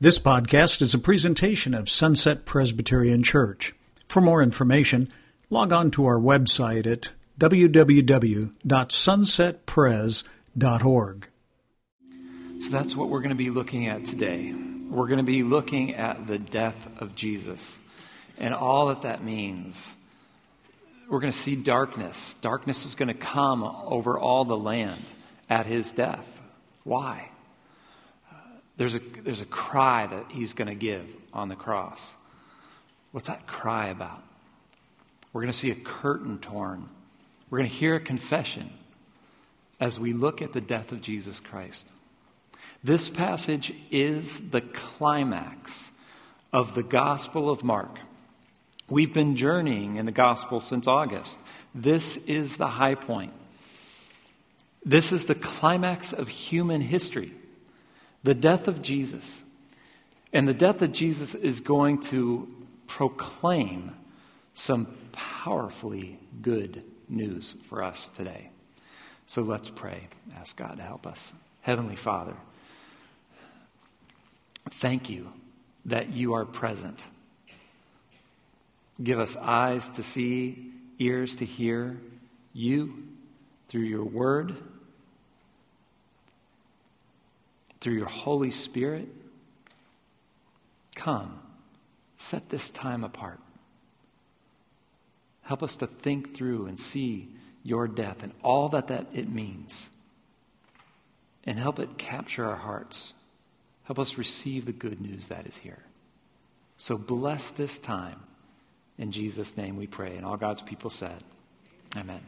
This podcast is a presentation of Sunset Presbyterian Church. For more information, log on to our website at www.sunsetpres.org. So that's what we're going to be looking at today. We're going to be looking at the death of Jesus and all that that means. We're going to see darkness. Darkness is going to come over all the land at his death. Why? There's a, there's a cry that he's going to give on the cross. What's that cry about? We're going to see a curtain torn. We're going to hear a confession as we look at the death of Jesus Christ. This passage is the climax of the Gospel of Mark. We've been journeying in the Gospel since August. This is the high point. This is the climax of human history the death of Jesus. And the death of Jesus is going to proclaim some powerfully good news for us today. So let's pray. Ask God to help us. Heavenly Father, thank you that you are present. Give us eyes to see, ears to hear you through your word through your Holy Spirit, come, set this time apart. Help us to think through and see your death and all that, that it means. And help it capture our hearts. Help us receive the good news that is here. So bless this time. In Jesus' name we pray. And all God's people said, Amen.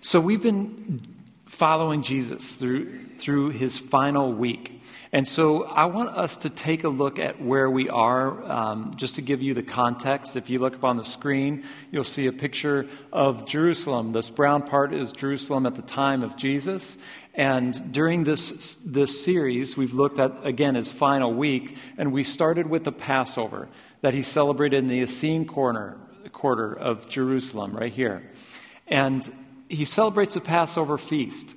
So we've been following Jesus through, through his final week. And so I want us to take a look at where we are, um, just to give you the context. If you look up on the screen, you'll see a picture of Jerusalem. This brown part is Jerusalem at the time of Jesus. And during this, this series, we've looked at, again, his final week, and we started with the Passover that he celebrated in the Essene corner, quarter of Jerusalem, right here. And he celebrates the Passover feast,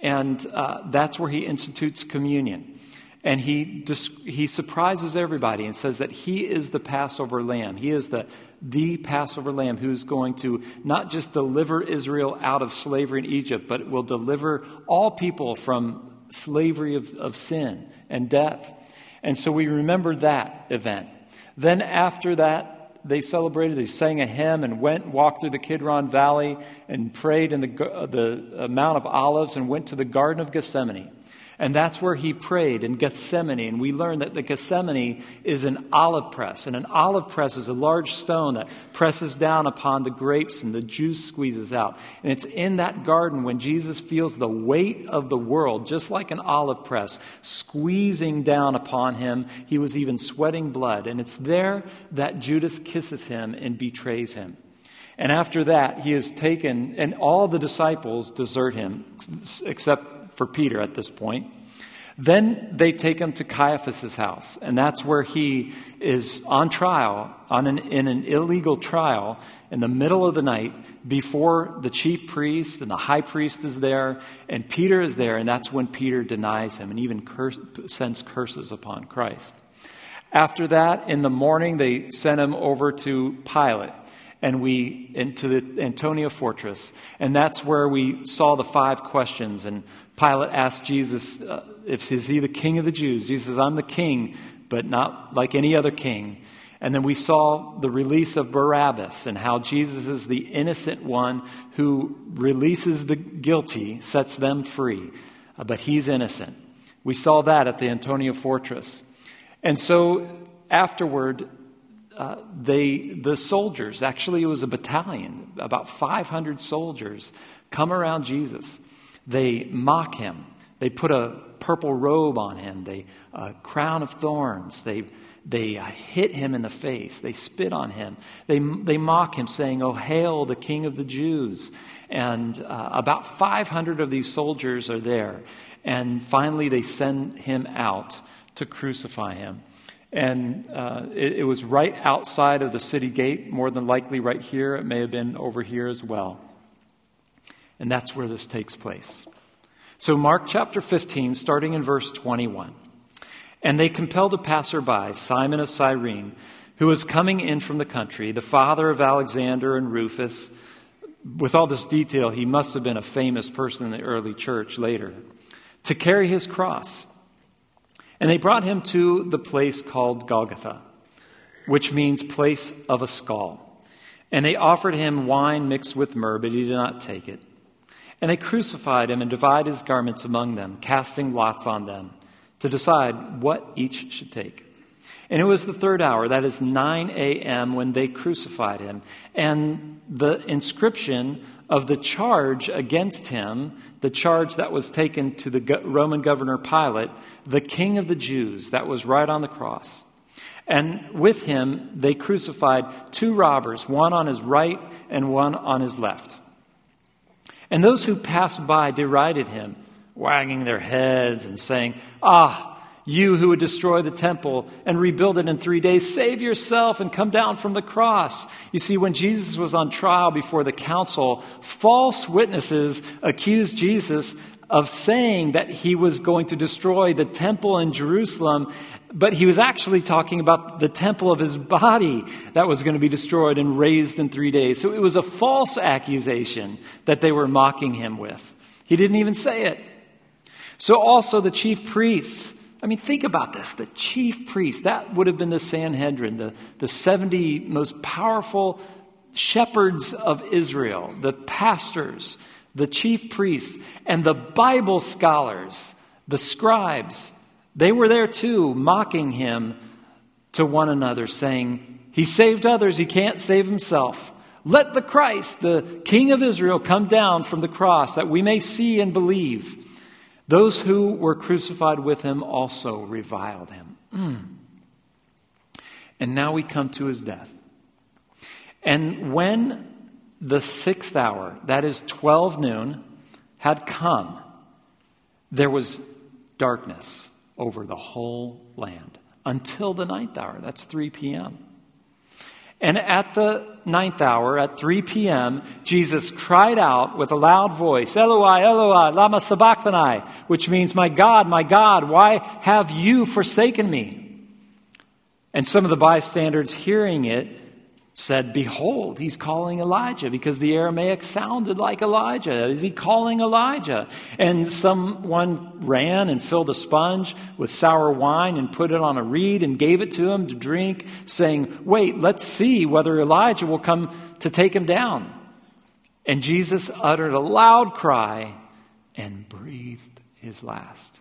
and uh, that's where he institutes communion. And he, he surprises everybody and says that he is the Passover lamb. He is the, the Passover lamb who's going to not just deliver Israel out of slavery in Egypt, but will deliver all people from slavery of, of sin and death. And so we remember that event. Then after that, they celebrated, they sang a hymn and went and walked through the Kidron Valley and prayed in the, uh, the Mount of Olives and went to the Garden of Gethsemane. And that's where he prayed in Gethsemane. And we learn that the Gethsemane is an olive press. And an olive press is a large stone that presses down upon the grapes and the juice squeezes out. And it's in that garden when Jesus feels the weight of the world, just like an olive press, squeezing down upon him. He was even sweating blood. And it's there that Judas kisses him and betrays him. And after that, he is taken, and all the disciples desert him, except for Peter at this point. Then they take him to Caiaphas' house, and that's where he is on trial, on an, in an illegal trial, in the middle of the night, before the chief priest and the high priest is there, and Peter is there, and that's when Peter denies him and even curse, sends curses upon Christ. After that, in the morning, they sent him over to Pilate and we into the Antonia fortress. And that's where we saw the five questions. And Pilate asked Jesus, uh, if, is he the king of the Jews? Jesus says, I'm the king, but not like any other king. And then we saw the release of Barabbas and how Jesus is the innocent one who releases the guilty, sets them free, uh, but he's innocent. We saw that at the Antonia fortress. And so afterward, uh, they, the soldiers, actually, it was a battalion, about 500 soldiers, come around Jesus they mock him. They put a purple robe on him. They a crown of thorns. They they uh, hit him in the face. They spit on him. They they mock him, saying, "Oh, hail the King of the Jews!" And uh, about 500 of these soldiers are there. And finally, they send him out to crucify him. And uh, it, it was right outside of the city gate, more than likely right here. It may have been over here as well. And that's where this takes place. So, Mark chapter 15, starting in verse 21. And they compelled a passerby, Simon of Cyrene, who was coming in from the country, the father of Alexander and Rufus. With all this detail, he must have been a famous person in the early church later, to carry his cross. And they brought him to the place called Golgotha, which means place of a skull. And they offered him wine mixed with myrrh, but he did not take it. And they crucified him and divided his garments among them, casting lots on them to decide what each should take. And it was the third hour, that is 9 a.m., when they crucified him. And the inscription of the charge against him, the charge that was taken to the Roman governor Pilate, the king of the Jews, that was right on the cross. And with him, they crucified two robbers, one on his right and one on his left. And those who passed by derided him, wagging their heads and saying, Ah, you who would destroy the temple and rebuild it in three days, save yourself and come down from the cross. You see, when Jesus was on trial before the council, false witnesses accused Jesus of saying that he was going to destroy the temple in Jerusalem, but he was actually talking about the temple of his body that was going to be destroyed and raised in three days. So it was a false accusation that they were mocking him with. He didn't even say it. So also the chief priests, I mean, think about this. The chief priests, that would have been the Sanhedrin, the, the 70 most powerful shepherds of Israel, the pastors, the chief priests, and the Bible scholars, the scribes. They were there too, mocking him to one another, saying, He saved others, he can't save himself. Let the Christ, the King of Israel, come down from the cross that we may see and believe. Those who were crucified with him also reviled him. And now we come to his death. And when the sixth hour, that is 12 noon, had come, there was darkness over the whole land until the ninth hour. That's 3 p.m. And at the ninth hour, at 3 p.m., Jesus cried out with a loud voice, Eloi, Eloi, lama sabachthani, which means, My God, my God, why have you forsaken me? And some of the bystanders hearing it said, Behold, he's calling Elijah, because the Aramaic sounded like Elijah. Is he calling Elijah? And someone ran and filled a sponge with sour wine and put it on a reed and gave it to him to drink, saying, Wait, let's see whether Elijah will come to take him down. And Jesus uttered a loud cry and breathed his last.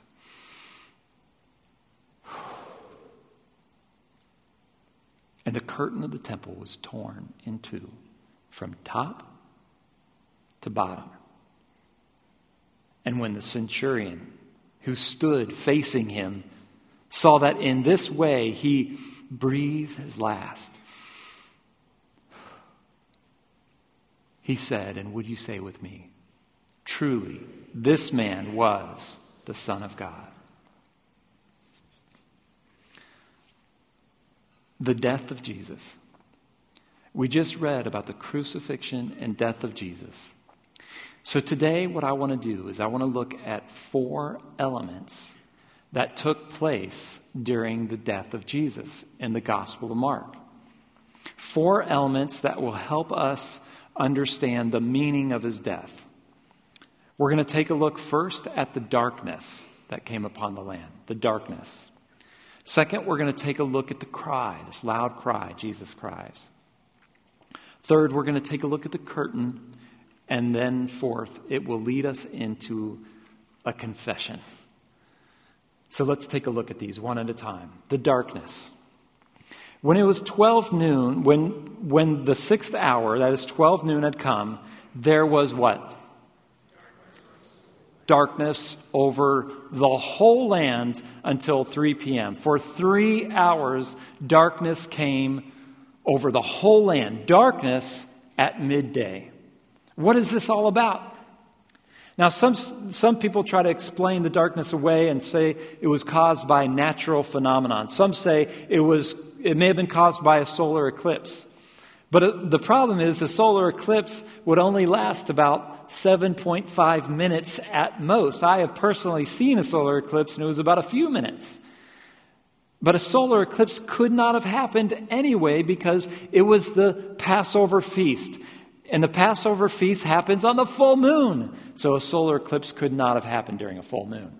And the curtain of the temple was torn in two from top to bottom. And when the centurion who stood facing him saw that in this way he breathed his last, he said, And would you say with me, truly, this man was the Son of God. The death of Jesus. We just read about the crucifixion and death of Jesus. So today, what I want to do is I want to look at four elements that took place during the death of Jesus in the Gospel of Mark. Four elements that will help us understand the meaning of his death. We're going to take a look first at the darkness that came upon the land, the darkness. Second, we're going to take a look at the cry, this loud cry Jesus cries. Third, we're going to take a look at the curtain. And then, fourth, it will lead us into a confession. So let's take a look at these one at a time. The darkness. When it was 12 noon, when, when the sixth hour, that is 12 noon, had come, there was what? Darkness over the whole land until 3 p.m. For three hours, darkness came over the whole land. Darkness at midday. What is this all about? Now, some, some people try to explain the darkness away and say it was caused by natural phenomenon. Some say it, was, it may have been caused by a solar eclipse. But uh, the problem is the solar eclipse would only last about 7.5 minutes at most. I have personally seen a solar eclipse and it was about a few minutes. But a solar eclipse could not have happened anyway because it was the Passover feast. And the Passover feast happens on the full moon. So a solar eclipse could not have happened during a full moon.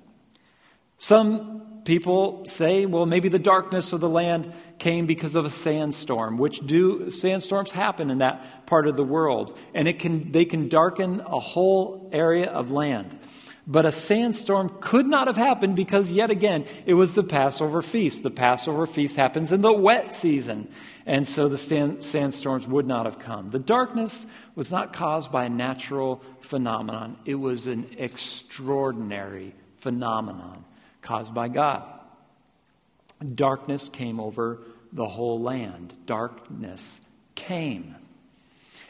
Some people say, well, maybe the darkness of the land came because of a sandstorm, which do sandstorms happen in that part of the world, and it can they can darken a whole area of land. But a sandstorm could not have happened because, yet again, it was the Passover feast. The Passover feast happens in the wet season, and so the sand, sandstorms would not have come. The darkness was not caused by a natural phenomenon, it was an extraordinary phenomenon caused by God. Darkness came over the whole land. Darkness came.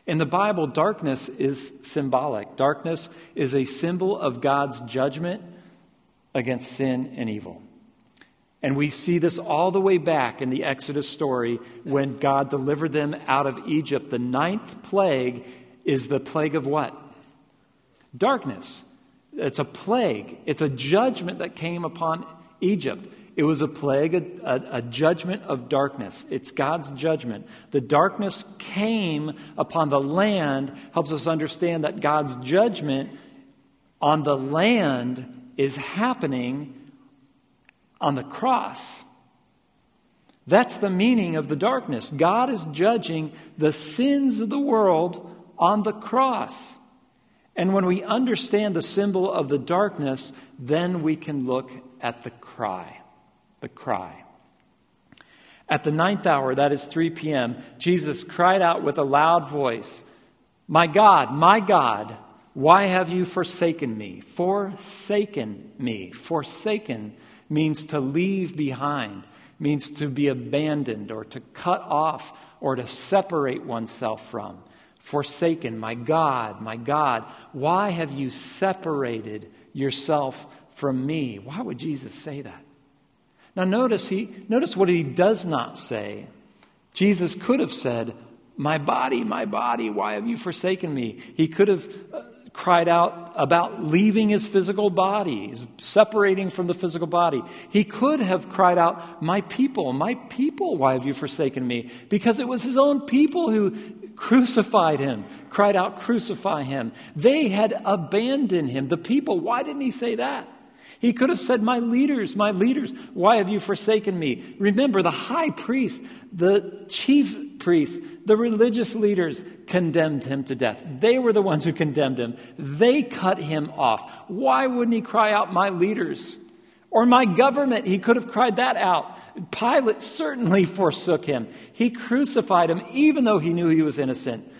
In the Bible, darkness is symbolic. Darkness is a symbol of God's judgment against sin and evil. And we see this all the way back in the Exodus story when God delivered them out of Egypt. The ninth plague is the plague of what? Darkness. It's a plague, it's a judgment that came upon Egypt. It was a plague, a, a, a, judgment of darkness. It's God's judgment. The darkness came upon the land, helps us understand that God's judgment on the land is happening on the cross. That's the meaning of the darkness. God is judging the sins of the world on the cross. And when we understand the symbol of the darkness, then we can look at the cry. The cry. At the ninth hour, that is 3 p.m., Jesus cried out with a loud voice, My God, my God, why have you forsaken me? Forsaken me. Forsaken means to leave behind, means to be abandoned or to cut off or to separate oneself from forsaken. My God, my God, why have you separated yourself from me? Why would Jesus say that? Now notice he notice what he does not say. Jesus could have said, "My body, my body, why have you forsaken me?" He could have uh, cried out about leaving his physical body, separating from the physical body. He could have cried out, My people, my people, why have you forsaken me? Because it was his own people who crucified him, cried out, Crucify him. They had abandoned him. The people, why didn't he say that? He could have said, My leaders, my leaders, why have you forsaken me? Remember, the high priest, the chief priests, the religious leaders condemned him to death. They were the ones who condemned him. They cut him off. Why wouldn't he cry out, My leaders? Or my government? He could have cried that out. Pilate certainly forsook him. He crucified him even though he knew he was innocent.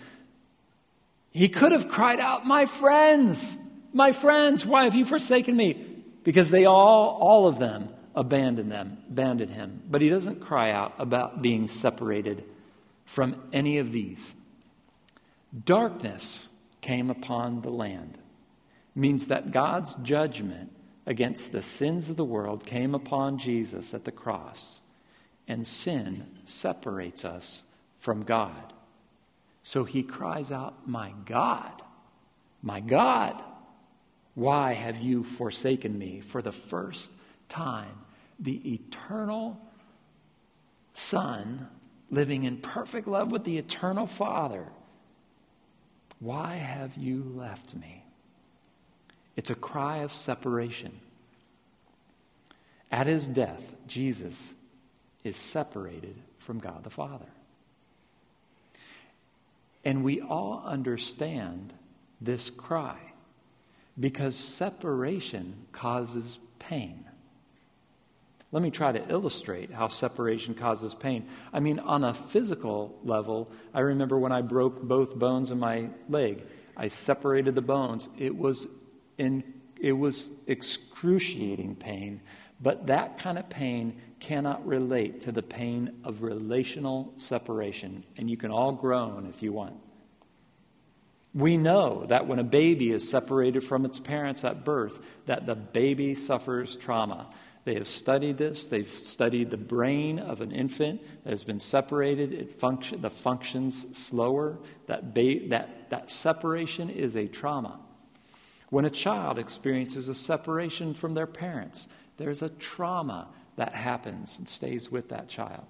He could have cried out, My friends, my friends, why have you forsaken me? Because they all, all of them, abandoned them, abandoned him. But he doesn't cry out about being separated from any of these. Darkness came upon the land. Means that God's judgment against the sins of the world came upon Jesus at the cross, and sin separates us from God. So he cries out, My God, my God, why have you forsaken me? For the first time, the eternal Son, living in perfect love with the eternal Father, why have you left me? It's a cry of separation. At his death, Jesus is separated from God the Father. And we all understand this cry because separation causes pain. Let me try to illustrate how separation causes pain. I mean, on a physical level, I remember when I broke both bones in my leg, I separated the bones. It was, in, it was excruciating pain, but that kind of pain cannot relate to the pain of relational separation. And you can all groan if you want. We know that when a baby is separated from its parents at birth, that the baby suffers trauma. They have studied this. They've studied the brain of an infant that has been separated. It function, the functions slower. That, ba- that, that separation is a trauma. When a child experiences a separation from their parents, there's a trauma that happens and stays with that child.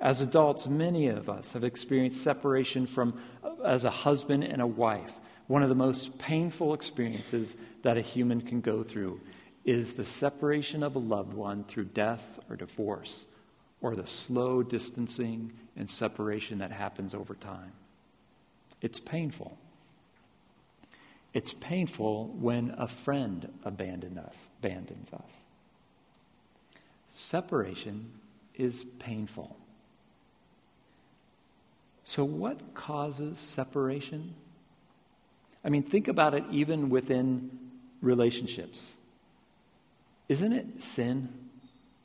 As adults, many of us have experienced separation from as a husband and a wife. One of the most painful experiences that a human can go through is the separation of a loved one through death or divorce, or the slow distancing and separation that happens over time. It's painful. It's painful when a friend abandons us, abandons us. Separation is painful. So, what causes separation? I mean, think about it even within relationships. Isn't it sin?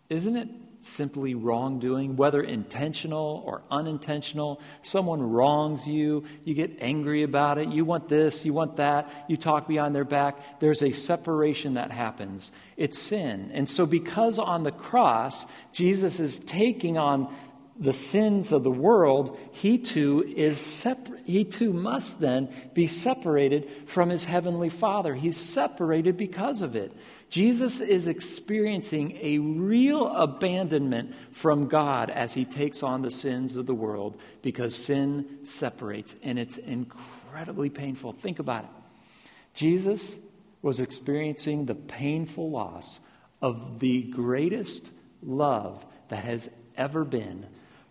Isn't it simply wrongdoing, whether intentional or unintentional. Someone wrongs you, you get angry about it, you want this, you want that, you talk behind their back. There's a separation that happens. It's sin. And so, because on the cross, Jesus is taking on the sins of the world, he too is separ- he too must then be separated from his heavenly Father. He's separated because of it. Jesus is experiencing a real abandonment from God as he takes on the sins of the world because sin separates and it's incredibly painful. Think about it. Jesus was experiencing the painful loss of the greatest love that has ever been.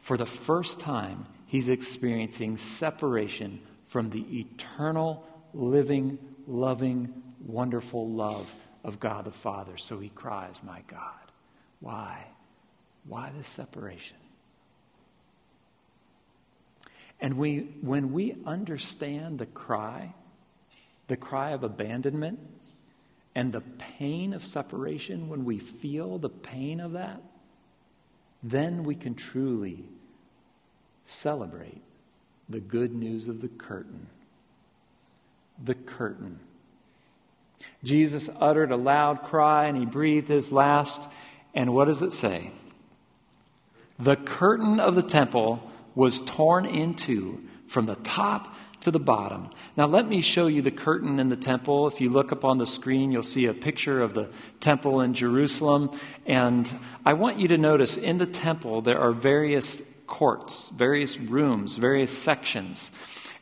For the first time, he's experiencing separation from the eternal, living, loving, wonderful love of God the Father. So he cries, My God, why? Why this separation? And we, when we understand the cry, the cry of abandonment, and the pain of separation, when we feel the pain of that, then we can truly celebrate the good news of the curtain. The curtain Jesus uttered a loud cry and he breathed his last. And what does it say? The curtain of the temple was torn into from the top to the bottom. Now, let me show you the curtain in the temple. If you look up on the screen, you'll see a picture of the temple in Jerusalem. And I want you to notice in the temple, there are various courts, various rooms, various sections.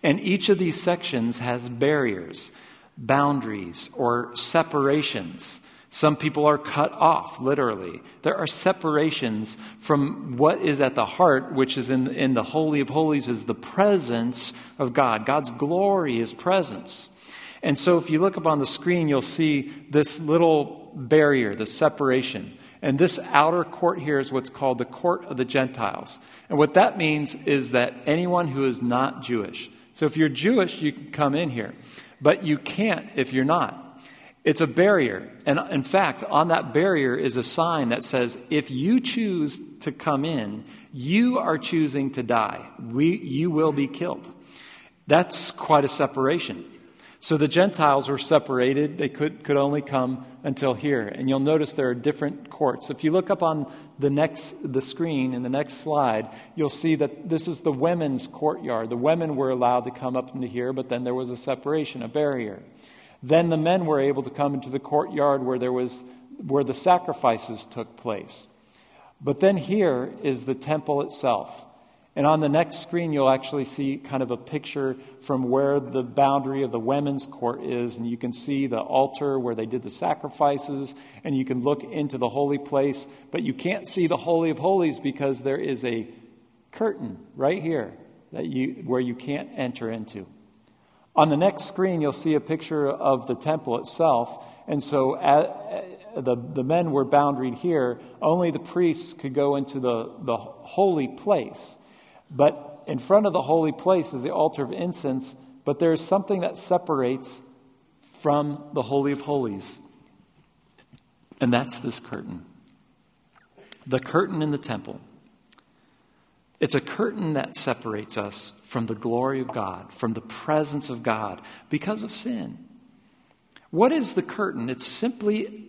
And each of these sections has barriers boundaries or separations. Some people are cut off, literally. There are separations from what is at the heart, which is in, in the Holy of Holies, is the presence of God. God's glory is presence. And so if you look up on the screen, you'll see this little barrier, the separation. And this outer court here is what's called the court of the Gentiles. And what that means is that anyone who is not Jewish. So if you're Jewish, you can come in here. But you can't if you're not. It's a barrier. And in fact, on that barrier is a sign that says, if you choose to come in, you are choosing to die. We, you will be killed. That's quite a separation. So the Gentiles were separated. They could, could only come until here. And you'll notice there are different courts. If you look up on the next the screen in the next slide, you'll see that this is the women's courtyard. The women were allowed to come up into here, but then there was a separation, a barrier. Then the men were able to come into the courtyard where there was where the sacrifices took place. But then here is the temple itself. And on the next screen, you'll actually see kind of a picture from where the boundary of the women's court is. And you can see the altar where they did the sacrifices. And you can look into the holy place. But you can't see the Holy of Holies because there is a curtain right here that you, where you can't enter into. On the next screen, you'll see a picture of the temple itself. And so at, the, the men were boundaried here. Only the priests could go into the, the holy place. But in front of the holy place is the altar of incense, but there is something that separates from the Holy of Holies. And that's this curtain. The curtain in the temple. It's a curtain that separates us from the glory of God, from the presence of God, because of sin. What is the curtain? It's simply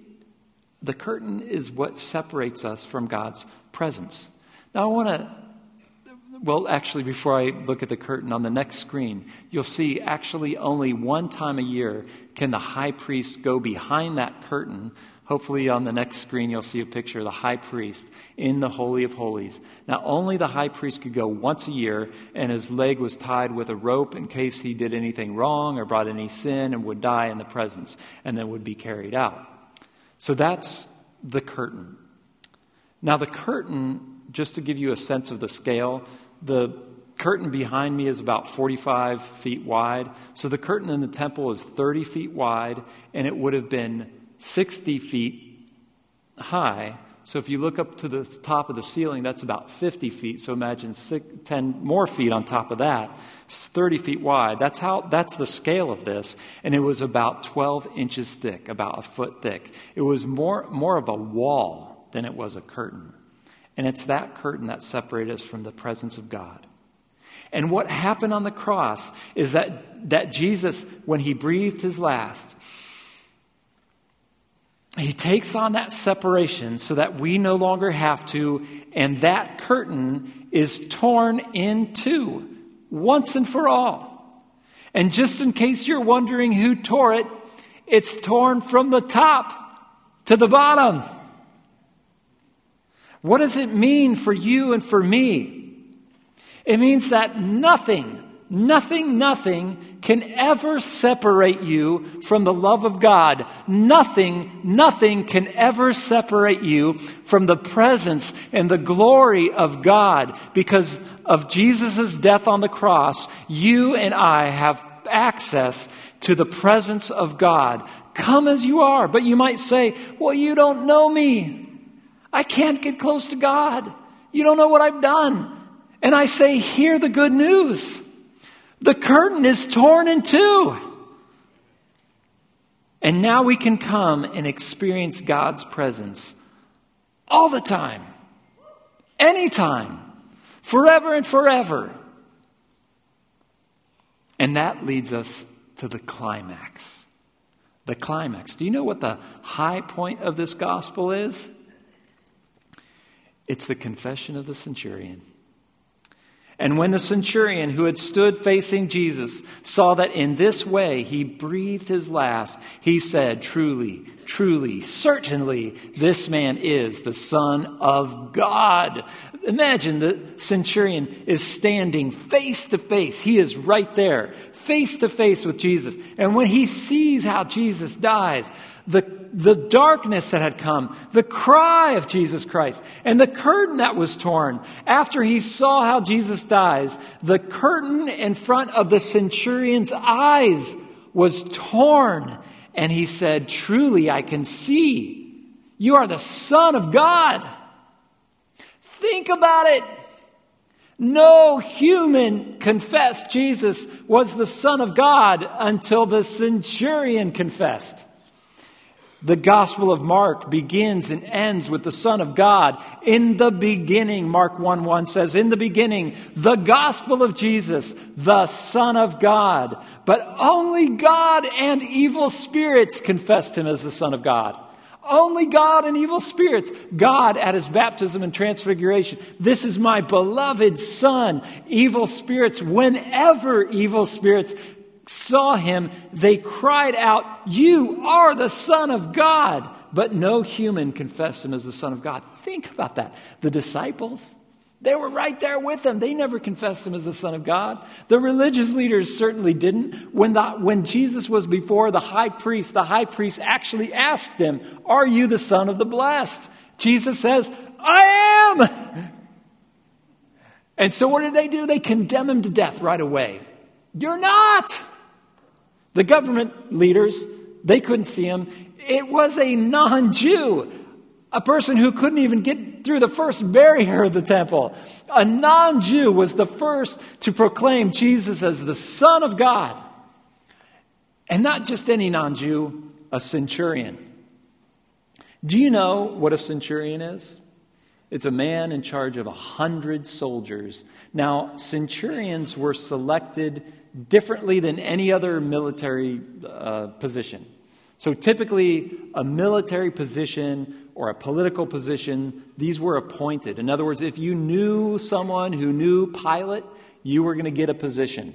the curtain is what separates us from God's presence. Now, I want to well, actually, before I look at the curtain on the next screen, you'll see actually only one time a year can the high priest go behind that curtain Hopefully, on the next screen, you'll see a picture of the high priest in the Holy of Holies. Now, only the high priest could go once a year, and his leg was tied with a rope in case he did anything wrong or brought any sin and would die in the presence and then would be carried out. So that's the curtain. Now, the curtain, just to give you a sense of the scale, the curtain behind me is about 45 feet wide. So the curtain in the temple is 30 feet wide, and it would have been 60 feet high. So if you look up to the top of the ceiling, that's about 50 feet. So imagine six, 10 more feet on top of that. It's 30 feet wide. That's how. That's the scale of this. And it was about 12 inches thick, about a foot thick. It was more more of a wall than it was a curtain. And it's that curtain that separated us from the presence of God. And what happened on the cross is that, that Jesus, when he breathed his last, he takes on that separation so that we no longer have to, and that curtain is torn in two once and for all. And just in case you're wondering who tore it, it's torn from the top to the bottom. What does it mean for you and for me? It means that nothing, nothing, nothing can ever separate you from the love of God. Nothing, nothing can ever separate you from the presence and the glory of God. Because of Jesus' death on the cross, you and I have access to the presence of God. Come as you are. But you might say, well, you don't know me. I can't get close to God. You don't know what I've done. And I say, hear the good news. The curtain is torn in two. And now we can come and experience God's presence all the time, anytime, forever and forever. And that leads us to the climax. The climax. Do you know what the high point of this gospel is? It's the confession of the centurion. And when the centurion who had stood facing Jesus saw that in this way he breathed his last, he said, Truly, truly, certainly, this man is the Son of God. Imagine the centurion is standing face to face. He is right there, face to face with Jesus. And when he sees how Jesus dies, the, the darkness that had come, the cry of Jesus Christ, and the curtain that was torn. After he saw how Jesus dies, the curtain in front of the centurion's eyes was torn. And he said, Truly, I can see you are the Son of God. Think about it. No human confessed Jesus was the Son of God until the centurion confessed. The Gospel of Mark begins and ends with the Son of God. In the beginning, Mark 1 1 says, In the beginning, the Gospel of Jesus, the Son of God. But only God and evil spirits confessed him as the Son of God. Only God and evil spirits. God at his baptism and transfiguration. This is my beloved Son. Evil spirits, whenever evil spirits saw him, they cried out, You are the Son of God. But no human confessed him as the Son of God. Think about that. The disciples, they were right there with him. They never confessed him as the Son of God. The religious leaders certainly didn't. When, the, when Jesus was before the high priest, the high priest actually asked him, Are you the Son of the Blessed? Jesus says, I am. And so what did they do? They condemn him to death right away. You're not. The government leaders, they couldn't see him. It was a non Jew, a person who couldn't even get through the first barrier of the temple. A non Jew was the first to proclaim Jesus as the Son of God. And not just any non Jew, a centurion. Do you know what a centurion is? It's a man in charge of a hundred soldiers. Now, centurions were selected differently than any other military uh, position. So typically, a military position or a political position, these were appointed. In other words, if you knew someone who knew Pilate, you were going to get a position.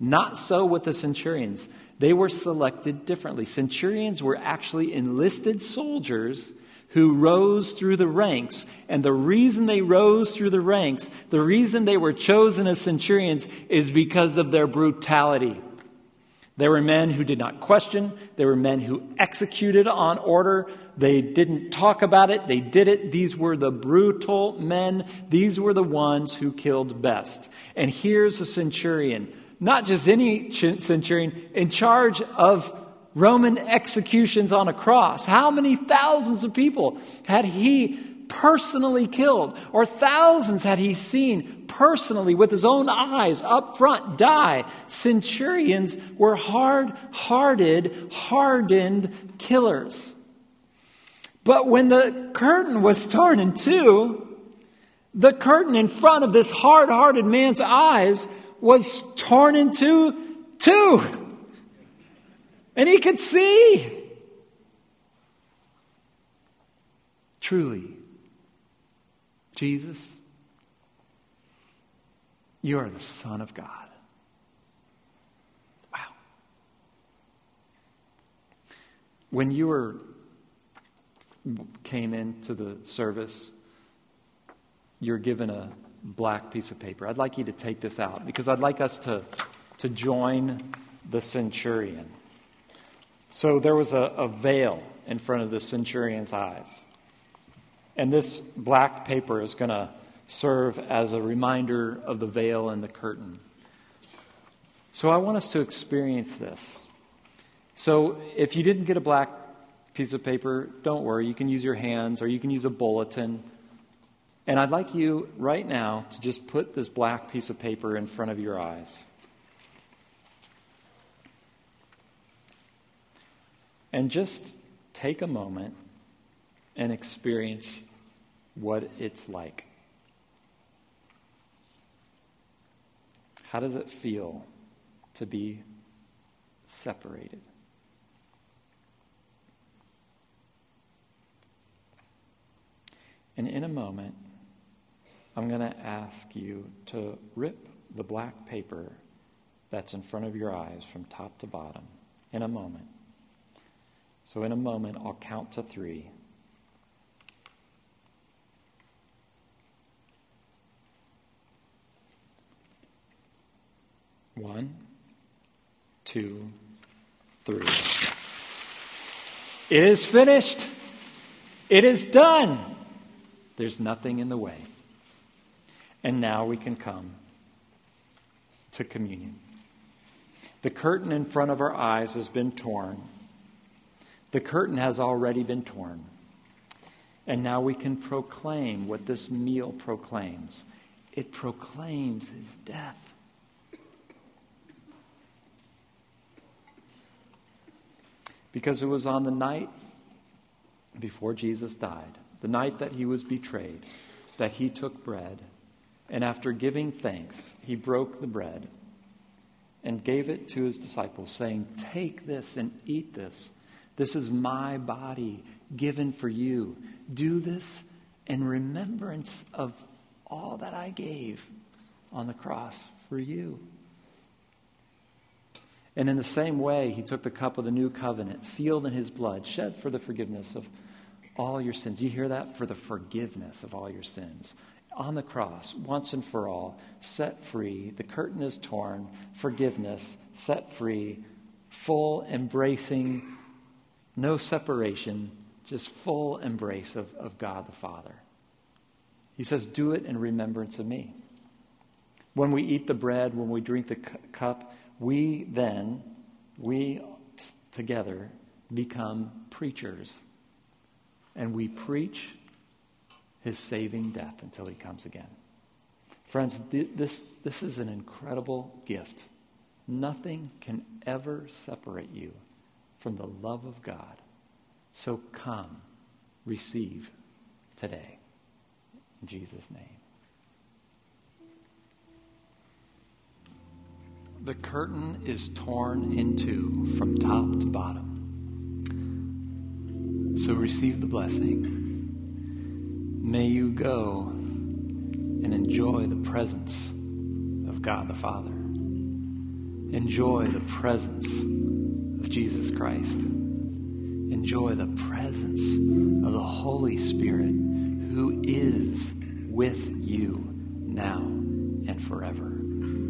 Not so with the centurions. they were selected differently. Centurions were actually enlisted soldiers who rose through the ranks. And the reason they rose through the ranks, the reason they were chosen as centurions, is because of their brutality. There were men who did not question. There were men who executed on order. They didn't talk about it. They did it. These were the brutal men. These were the ones who killed best. And here's a centurion, not just any centurion, in charge of Roman executions on a cross. How many thousands of people had he personally killed? Or thousands had he seen personally with his own eyes up front die? Centurions were hard hearted, hardened killers. But when the curtain was torn in two, the curtain in front of this hard hearted man's eyes was torn into two. And he could see. Truly, Jesus, you are the Son of God. Wow. When you were came into the service, you're given a black piece of paper. I'd like you to take this out because I'd like us to, to join the centurion. So there was a, a veil in front of the centurion's eyes. And this black paper is going to serve as a reminder of the veil and the curtain. So I want us to experience this. So if you didn't get a black piece of paper, don't worry. You can use your hands or you can use a bulletin. And I'd like you right now to just put this black piece of paper in front of your eyes. And just take a moment and experience what it's like. How does it feel to be separated? And in a moment, I'm going to ask you to rip the black paper that's in front of your eyes from top to bottom in a moment. So, in a moment, I'll count to three. One, two, three. It is finished. It is done. There's nothing in the way. And now we can come to communion. The curtain in front of our eyes has been torn. The curtain has already been torn. And now we can proclaim what this meal proclaims it proclaims his death. Because it was on the night before Jesus died the night that he was betrayed, that he took bread, and after giving thanks, he broke the bread and gave it to his disciples, saying, Take this and eat this. This is my body given for you. Do this in remembrance of all that I gave on the cross for you. And in the same way, he took the cup of the new covenant, sealed in his blood, shed for the forgiveness of all your sins. You hear that? For the forgiveness of all your sins. On the cross, once and for all, set free. The curtain is torn. Forgiveness, set free. Full embracing, no separation, just full embrace of, of God the Father. He says, Do it in remembrance of me. When we eat the bread, when we drink the cup, we then, we together become preachers and we preach his saving death until he comes again. Friends, this, this is an incredible gift. Nothing can ever separate you from the love of God. So come, receive today. In Jesus' name. The curtain is torn in two from top to bottom. So receive the blessing. May you go and enjoy the presence of God the Father. Enjoy the presence of Jesus Christ. Enjoy the presence of the Holy Spirit who is with you now and forever.